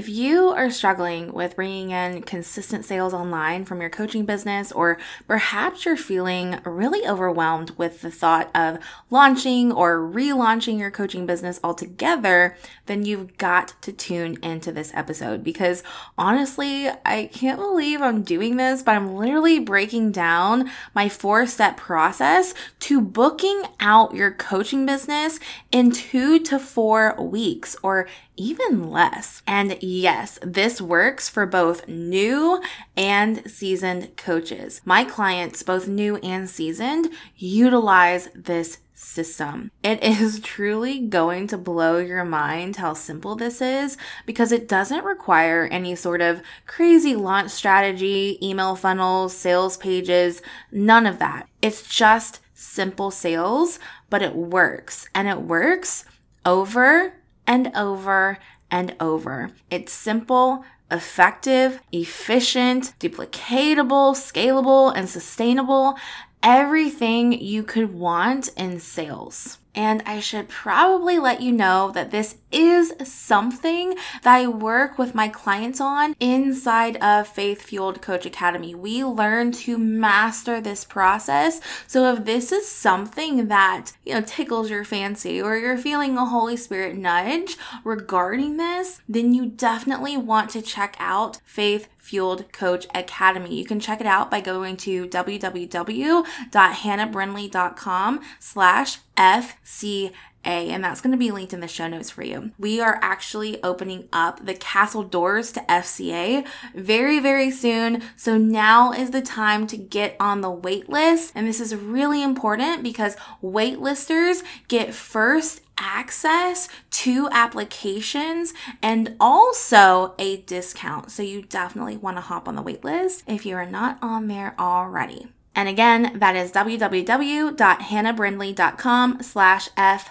If you are struggling with bringing in consistent sales online from your coaching business, or perhaps you're feeling really overwhelmed with the thought of launching or relaunching your coaching business altogether, then you've got to tune into this episode. Because honestly, I can't believe I'm doing this, but I'm literally breaking down my four step process to booking out your coaching business in two to four weeks or even less. And yes, this works for both new and seasoned coaches. My clients, both new and seasoned, utilize this system. It is truly going to blow your mind how simple this is because it doesn't require any sort of crazy launch strategy, email funnels, sales pages, none of that. It's just simple sales, but it works and it works over and over and over. It's simple, effective, efficient, duplicatable, scalable, and sustainable. Everything you could want in sales. And I should probably let you know that this is something that I work with my clients on inside of Faith Fueled Coach Academy. We learn to master this process. So if this is something that, you know, tickles your fancy or you're feeling a Holy Spirit nudge regarding this, then you definitely want to check out Faith Fueled Coach Academy. You can check it out by going to www.hannahbrindley.com slash FCA, and that's going to be linked in the show notes for you. We are actually opening up the castle doors to FCA very, very soon. So now is the time to get on the wait list. And this is really important because waitlisters get first access to applications and also a discount. So you definitely want to hop on the waitlist if you are not on there already. And again, that is www.hannahbrindley.com slash FCA.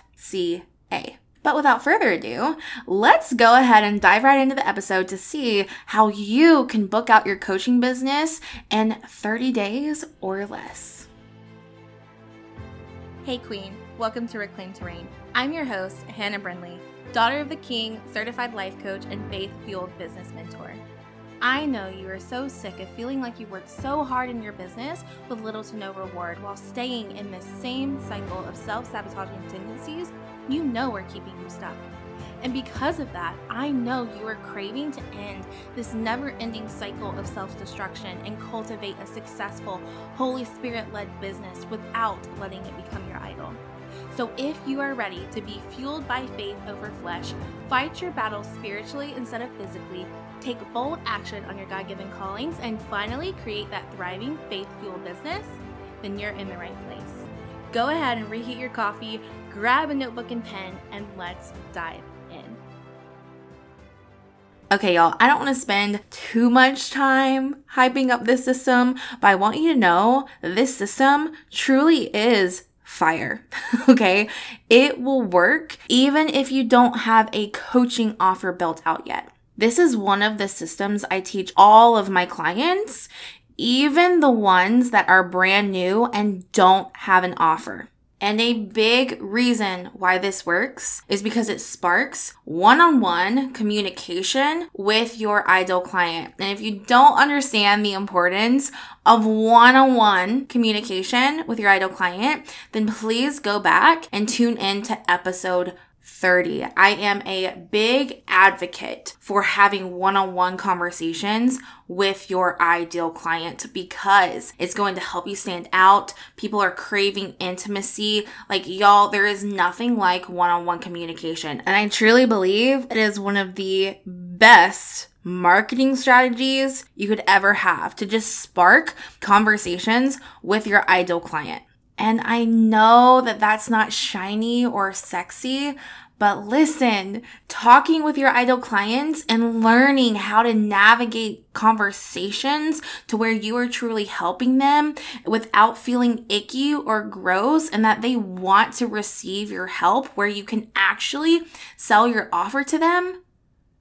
But without further ado, let's go ahead and dive right into the episode to see how you can book out your coaching business in 30 days or less. Hey, Queen, welcome to Reclaimed to Reign. I'm your host, Hannah Brindley, daughter of the King, certified life coach, and faith fueled business mentor. I know you are so sick of feeling like you work so hard in your business with little to no reward while staying in this same cycle of self sabotaging tendencies you know are keeping you stuck. And because of that, I know you are craving to end this never ending cycle of self destruction and cultivate a successful, Holy Spirit led business without letting it become your idol. So, if you are ready to be fueled by faith over flesh, fight your battles spiritually instead of physically, take bold action on your God given callings, and finally create that thriving faith fueled business, then you're in the right place. Go ahead and reheat your coffee, grab a notebook and pen, and let's dive in. Okay, y'all, I don't want to spend too much time hyping up this system, but I want you to know this system truly is fire. okay. It will work even if you don't have a coaching offer built out yet. This is one of the systems I teach all of my clients, even the ones that are brand new and don't have an offer. And a big reason why this works is because it sparks one on one communication with your ideal client. And if you don't understand the importance of one on one communication with your ideal client, then please go back and tune in to episode 30. I am a big advocate for having one on one conversations with your ideal client because it's going to help you stand out. People are craving intimacy. Like, y'all, there is nothing like one on one communication. And I truly believe it is one of the best marketing strategies you could ever have to just spark conversations with your ideal client. And I know that that's not shiny or sexy, but listen, talking with your ideal clients and learning how to navigate conversations to where you are truly helping them without feeling icky or gross and that they want to receive your help where you can actually sell your offer to them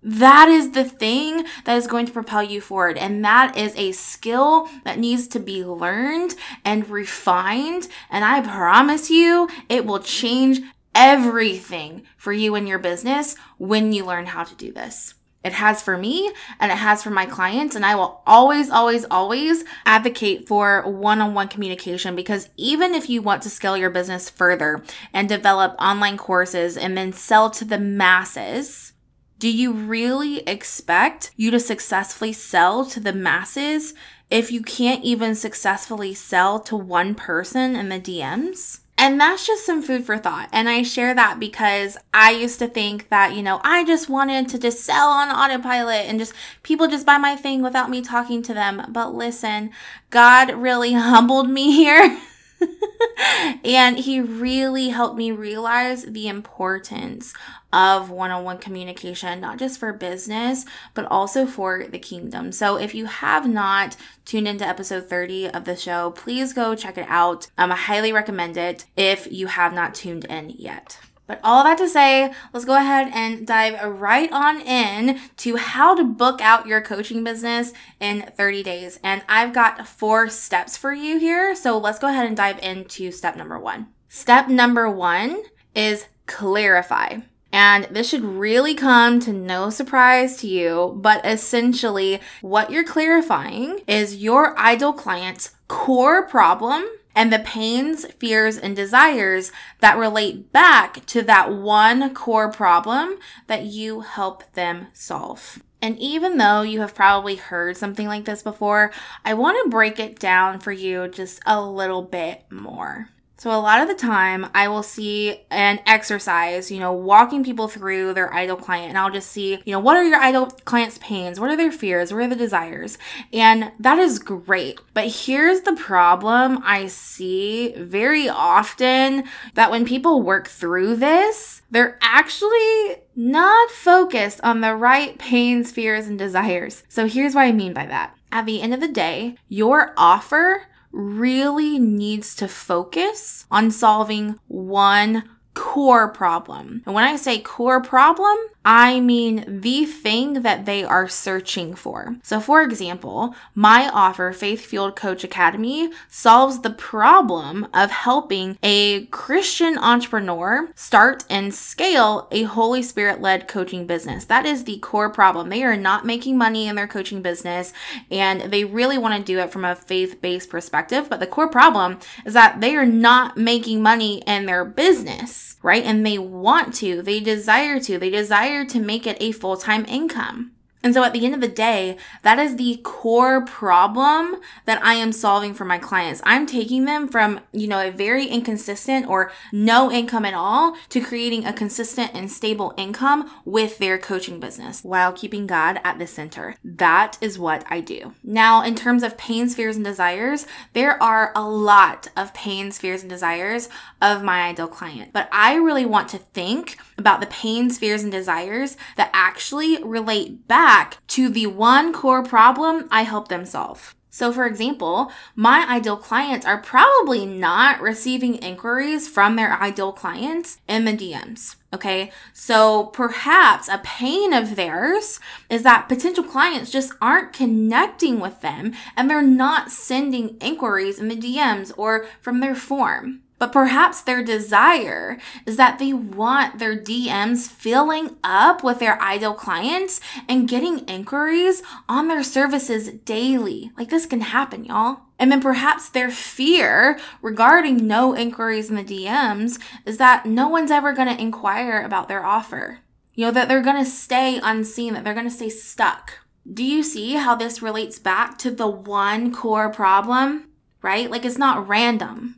that is the thing that is going to propel you forward. And that is a skill that needs to be learned and refined. And I promise you, it will change everything for you and your business when you learn how to do this. It has for me and it has for my clients. And I will always, always, always advocate for one on one communication because even if you want to scale your business further and develop online courses and then sell to the masses, do you really expect you to successfully sell to the masses if you can't even successfully sell to one person in the DMs? And that's just some food for thought. And I share that because I used to think that, you know, I just wanted to just sell on autopilot and just people just buy my thing without me talking to them. But listen, God really humbled me here. and he really helped me realize the importance of one on one communication, not just for business, but also for the kingdom. So if you have not tuned into episode 30 of the show, please go check it out. Um, I highly recommend it if you have not tuned in yet. But all that to say, let's go ahead and dive right on in to how to book out your coaching business in 30 days. And I've got four steps for you here. So let's go ahead and dive into step number one. Step number one is clarify. And this should really come to no surprise to you, but essentially, what you're clarifying is your ideal client's core problem and the pains, fears, and desires that relate back to that one core problem that you help them solve. And even though you have probably heard something like this before, I want to break it down for you just a little bit more. So, a lot of the time, I will see an exercise, you know, walking people through their ideal client, and I'll just see, you know, what are your ideal client's pains? What are their fears? What are the desires? And that is great. But here's the problem I see very often that when people work through this, they're actually not focused on the right pains, fears, and desires. So, here's what I mean by that. At the end of the day, your offer really needs to focus on solving one core problem. And when I say core problem, I mean the thing that they are searching for. So, for example, my offer, Faith Fueled Coach Academy, solves the problem of helping a Christian entrepreneur start and scale a Holy Spirit led coaching business. That is the core problem. They are not making money in their coaching business and they really want to do it from a faith based perspective. But the core problem is that they are not making money in their business, right? And they want to, they desire to, they desire to make it a full time income. And so at the end of the day, that is the core problem that I am solving for my clients. I'm taking them from, you know, a very inconsistent or no income at all to creating a consistent and stable income with their coaching business while keeping God at the center. That is what I do. Now, in terms of pains, fears, and desires, there are a lot of pains, fears, and desires of my ideal client, but I really want to think about the pains, fears, and desires that actually relate back back to the one core problem I help them solve. So, for example, my ideal clients are probably not receiving inquiries from their ideal clients in the DMs. Okay. So perhaps a pain of theirs is that potential clients just aren't connecting with them and they're not sending inquiries in the DMs or from their form. But perhaps their desire is that they want their DMs filling up with their ideal clients and getting inquiries on their services daily. Like this can happen, y'all. And then perhaps their fear regarding no inquiries in the DMs is that no one's ever going to inquire about their offer. You know, that they're going to stay unseen, that they're going to stay stuck. Do you see how this relates back to the one core problem? Right? Like it's not random.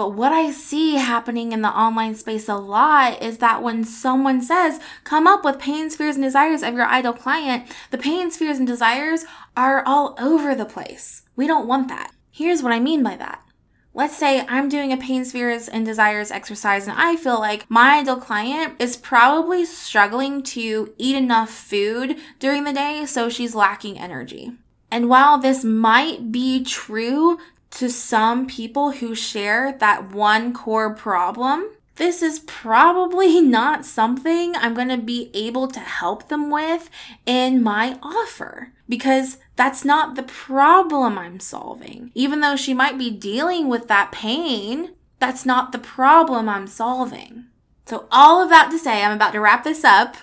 But what I see happening in the online space a lot is that when someone says, come up with pains, fears, and desires of your ideal client, the pains, fears, and desires are all over the place. We don't want that. Here's what I mean by that. Let's say I'm doing a pains, fears, and desires exercise, and I feel like my ideal client is probably struggling to eat enough food during the day, so she's lacking energy. And while this might be true to some people who share that one core problem, this is probably not something I'm going to be able to help them with in my offer because that's not the problem I'm solving. Even though she might be dealing with that pain, that's not the problem I'm solving. So, all of that to say, I'm about to wrap this up.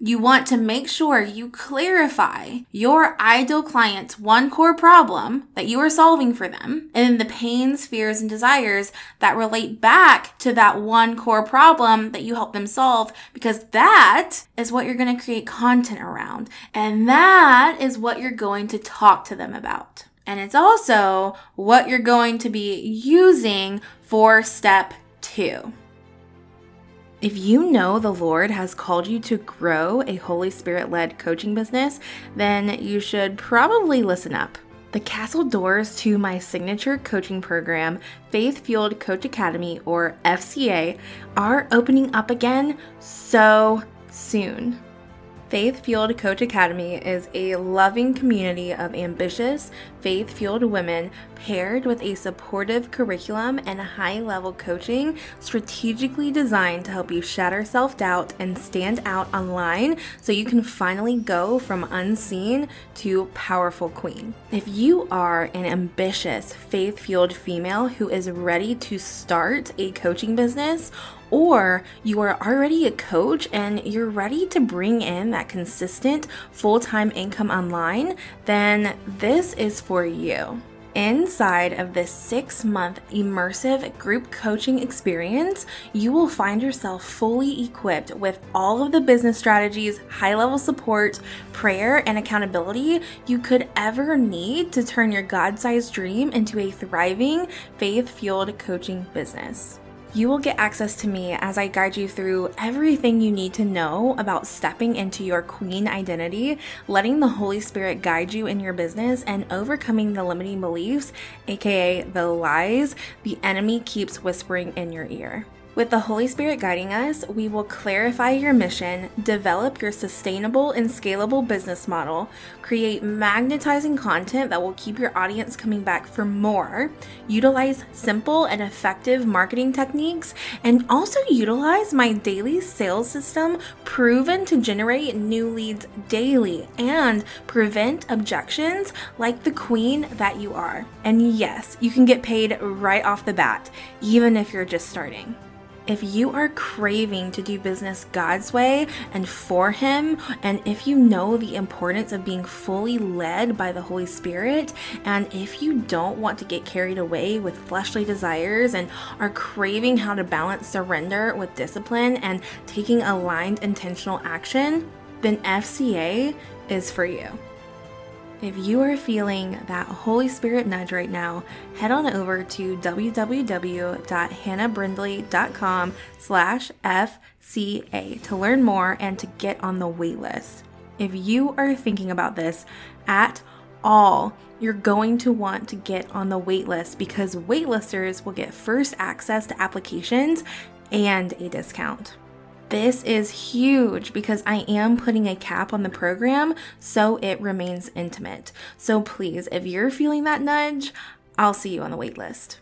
You want to make sure you clarify your ideal client's one core problem that you are solving for them, and then the pains, fears, and desires that relate back to that one core problem that you help them solve, because that is what you're going to create content around. And that is what you're going to talk to them about. And it's also what you're going to be using for step two. If you know the Lord has called you to grow a Holy Spirit led coaching business, then you should probably listen up. The castle doors to my signature coaching program, Faith Fueled Coach Academy, or FCA, are opening up again so soon. Faith Fueled Coach Academy is a loving community of ambitious, faith fueled women paired with a supportive curriculum and high level coaching strategically designed to help you shatter self doubt and stand out online so you can finally go from unseen to powerful queen. If you are an ambitious, faith fueled female who is ready to start a coaching business, or you are already a coach and you're ready to bring in that consistent full time income online, then this is for you. Inside of this six month immersive group coaching experience, you will find yourself fully equipped with all of the business strategies, high level support, prayer, and accountability you could ever need to turn your God sized dream into a thriving, faith fueled coaching business you will get access to me as I guide you through everything you need to know about stepping into your queen identity, letting the Holy Spirit guide you in your business, and overcoming the limiting beliefs, aka the lies, the enemy keeps whispering in your ear. With the Holy Spirit guiding us, we will clarify your mission, develop your sustainable and scalable business model, create magnetizing content that will keep your audience coming back for more, utilize simple and effective marketing techniques, and also utilize my daily sales system proven to generate new leads daily and prevent objections like the queen that you are. And yes, you can get paid right off the bat, even if you're just starting. If you are craving to do business God's way and for Him, and if you know the importance of being fully led by the Holy Spirit, and if you don't want to get carried away with fleshly desires and are craving how to balance surrender with discipline and taking aligned intentional action, then FCA is for you. If you are feeling that Holy Spirit nudge right now, head on over to www.hannahbrindley.com slash FCA to learn more and to get on the waitlist. If you are thinking about this at all, you're going to want to get on the waitlist because waitlisters will get first access to applications and a discount. This is huge because I am putting a cap on the program so it remains intimate. So please, if you're feeling that nudge, I'll see you on the waitlist.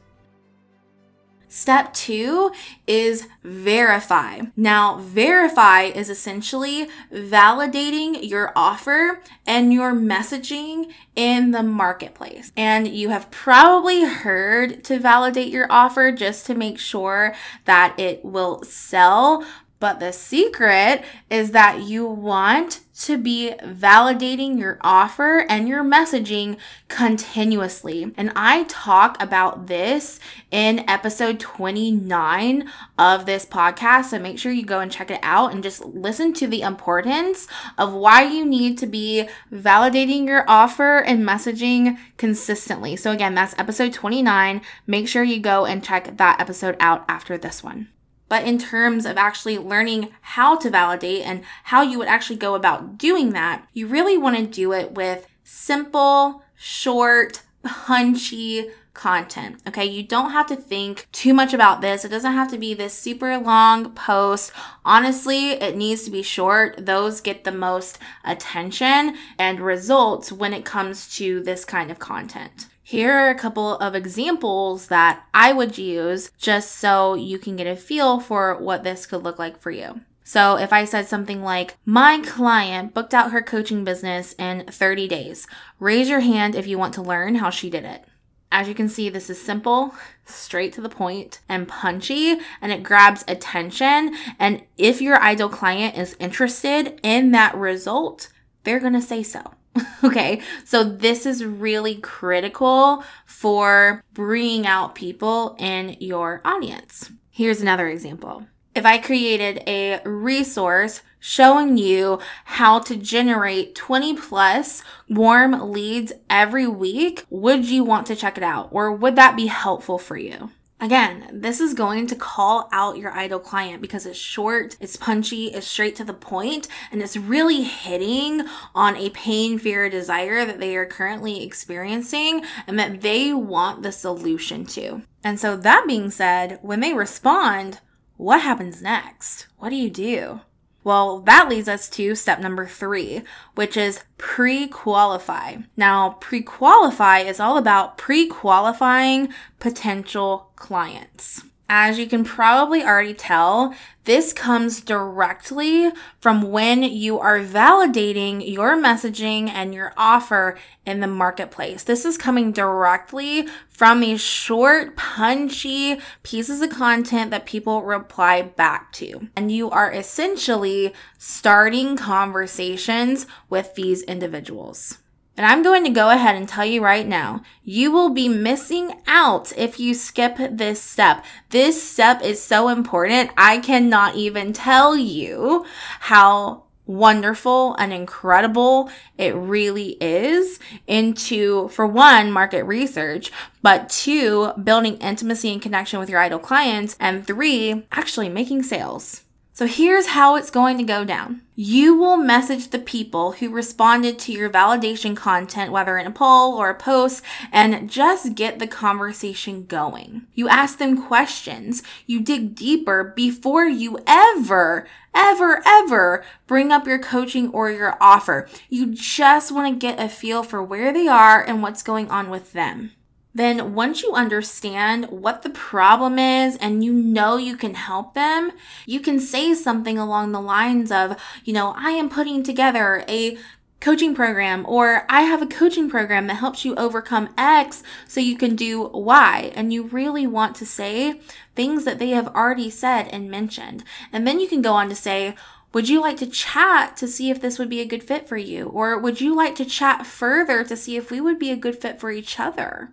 Step two is verify. Now, verify is essentially validating your offer and your messaging in the marketplace. And you have probably heard to validate your offer just to make sure that it will sell. But the secret is that you want to be validating your offer and your messaging continuously. And I talk about this in episode 29 of this podcast. So make sure you go and check it out and just listen to the importance of why you need to be validating your offer and messaging consistently. So again, that's episode 29. Make sure you go and check that episode out after this one but in terms of actually learning how to validate and how you would actually go about doing that, you really want to do it with simple, short, punchy content. Okay. You don't have to think too much about this. It doesn't have to be this super long post. Honestly, it needs to be short. Those get the most attention and results when it comes to this kind of content. Here are a couple of examples that I would use just so you can get a feel for what this could look like for you. So if I said something like, my client booked out her coaching business in 30 days, raise your hand if you want to learn how she did it. As you can see, this is simple, straight to the point, and punchy, and it grabs attention. And if your ideal client is interested in that result, they're to say so. okay, so this is really critical for bringing out people in your audience. Here's another example. If I created a resource showing you how to generate 20 plus warm leads every week, would you want to check it out? Or would that be helpful for you? Again, this is going to call out your ideal client because it's short, it's punchy, it's straight to the point, and it's really hitting on a pain, fear, desire that they are currently experiencing and that they want the solution to. And so, that being said, when they respond, what happens next? What do you do? Well, that leads us to step number three, which is pre qualify. Now, pre qualify is all about pre qualifying potential clients. As you can probably already tell, this comes directly from when you are validating your messaging and your offer in the marketplace. This is coming directly from these short, punchy pieces of content that people reply back to. And you are essentially starting conversations with these individuals. And I'm going to go ahead and tell you right now, you will be missing out if you skip this step. This step is so important. I cannot even tell you how wonderful and incredible it really is into, for one, market research, but two, building intimacy and connection with your ideal clients, and three, actually making sales. So here's how it's going to go down. You will message the people who responded to your validation content, whether in a poll or a post, and just get the conversation going. You ask them questions. You dig deeper before you ever, ever, ever bring up your coaching or your offer. You just want to get a feel for where they are and what's going on with them then once you understand what the problem is and you know you can help them, you can say something along the lines of, you know, I am putting together a coaching program or I have a coaching program that helps you overcome X so you can do Y. And you really want to say things that they have already said and mentioned. And then you can go on to say, would you like to chat to see if this would be a good fit for you? Or would you like to chat further to see if we would be a good fit for each other?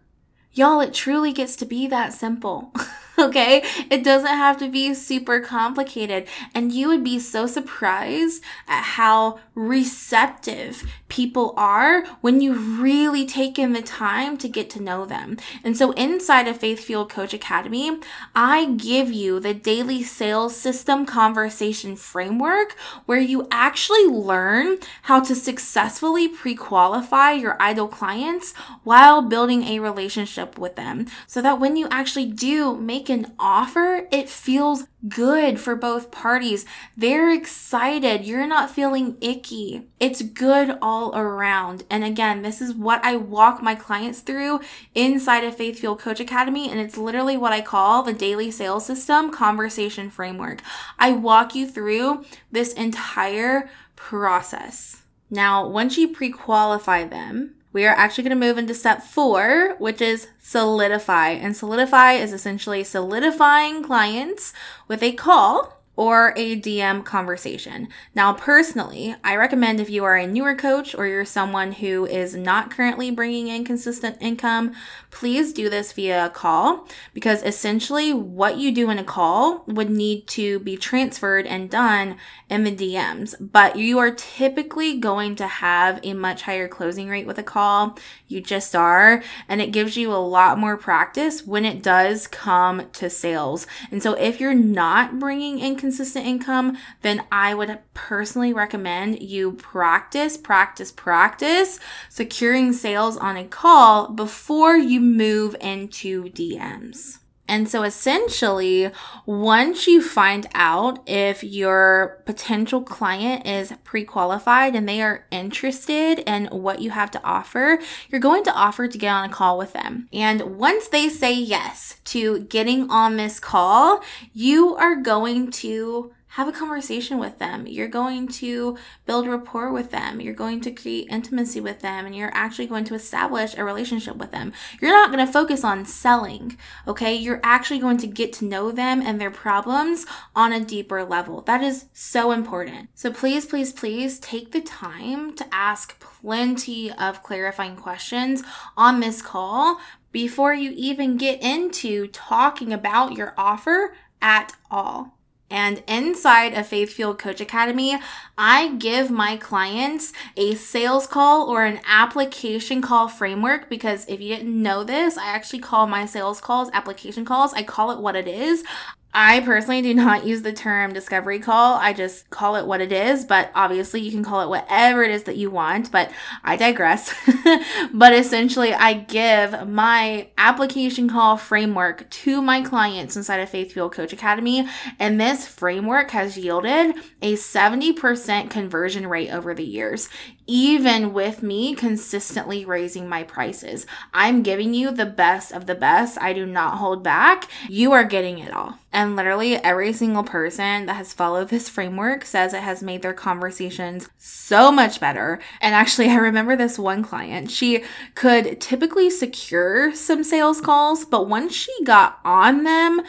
Y'all, it truly gets to be that simple. okay? It doesn't have to be super complicated. And you would be so surprised at how receptive people are when you've really taken the time to get to know them. And so inside of Faith Fueled Coach Academy, I give you the daily sales system conversation framework where you actually learn how to successfully pre-qualify your ideal clients while building a relationship with them so that when you actually do make an offer, it feels good for both parties. They're excited. You're not feeling icky. It's good all around. And again, this is what I walk my clients through inside of Faith Fueled Coach Academy. And it's literally what I call the daily sales system conversation framework. I walk you through this entire process. Now, once you pre qualify them, we are actually going to move into step four, which is solidify. And solidify is essentially solidifying clients with a call or a DM conversation. Now, personally, I recommend if you are a newer coach or you're someone who is not currently bringing in consistent income, please do this via a call because essentially what you do in a call would need to be transferred and done in the DMs. But you are typically going to have a much higher closing rate with a call. You just are. And it gives you a lot more practice when it does come to sales. And so if you're not bringing in consistent income, then I would personally recommend you practice, practice, practice securing sales on a call before you move into DMs. And so essentially, once you find out if your potential client is pre qualified and they are interested in what you have to offer, you're going to offer to get on a call with them. And once they say yes to getting on this call, you are going to have a conversation with them. You're going to build rapport with them. You're going to create intimacy with them and you're actually going to establish a relationship with them. You're not going to focus on selling, okay? You're actually going to get to know them and their problems on a deeper level. That is so important. So please, please, please take the time to ask plenty of clarifying questions on this call before you even get into talking about your offer at all. And inside of Faith Fueled Coach Academy, I give my clients a sales call or an application call framework because if you didn't know this, I actually call my sales calls application calls. I call it what it is. I personally do not use the term discovery call. I just call it what it is, but obviously you can call it whatever it is that you want, but I digress. but essentially, I give my application call framework to my clients inside of Faith Fueled Coach Academy, and this framework has yielded a 70% conversion rate over the years even with me consistently raising my prices. I'm giving you the best of the best. I do not hold back. You are getting it all. And literally every single person that has followed this framework says it has made their conversations so much better. And actually, I remember this one client. She could typically secure some sales calls, but once she got on them,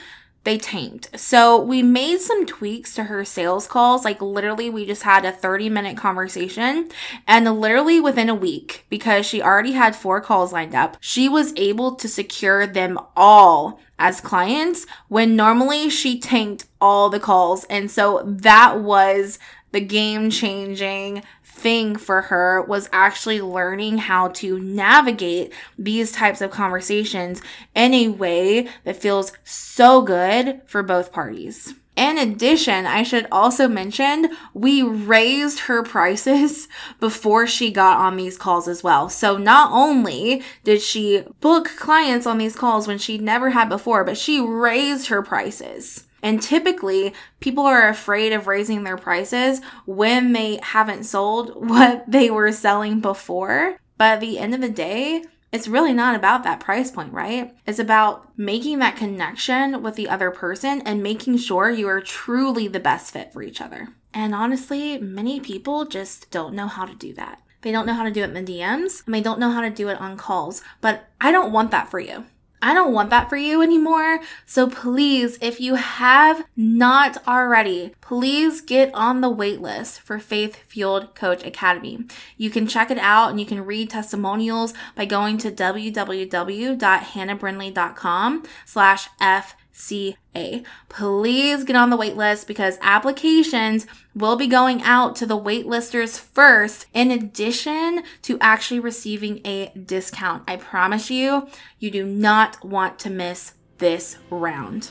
they tanked. So we made some tweaks to her sales calls. Like literally, we just had a 30 minute conversation. And literally within a week, because she already had four calls lined up, she was able to secure them all as clients when normally she tanked all the calls. And so that was the game changing thing for her was actually learning how to navigate these types of conversations in a way that feels so good for both parties. In addition, I should also mention we raised her prices before she got on these calls as well. So not only did she book clients on these calls when she never had before, but she raised her prices. And typically, people are afraid of raising their prices when they haven't sold what they were selling before. But at the end of the day, it's really not about that price point, right? It's about making that connection with the other person and making sure you are truly the best fit for each other. And honestly, many people just don't know how to do that. They don't know how to do it in the DMs and they don't know how to do it on calls. But I don't want that for you. I don't want that for you anymore. So please, if you have not already, please get on the waitlist for Faith Fueled Coach Academy. You can check it out and you can read testimonials by going to www.hannahbrindley.com slash F CA. Please get on the waitlist because applications will be going out to the waitlisters first in addition to actually receiving a discount. I promise you, you do not want to miss this round.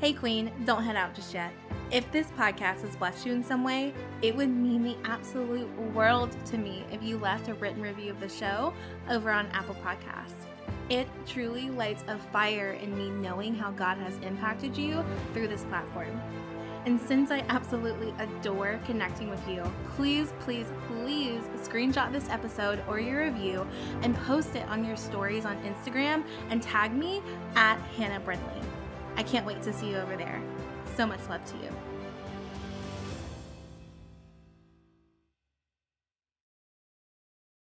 Hey, Queen, don't head out just yet. If this podcast has blessed you in some way, it would mean the absolute world to me if you left a written review of the show over on Apple Podcasts. It truly lights a fire in me knowing how God has impacted you through this platform. And since I absolutely adore connecting with you, please, please, please screenshot this episode or your review and post it on your stories on Instagram and tag me at Hannah Brindley. I can't wait to see you over there. So much love to you.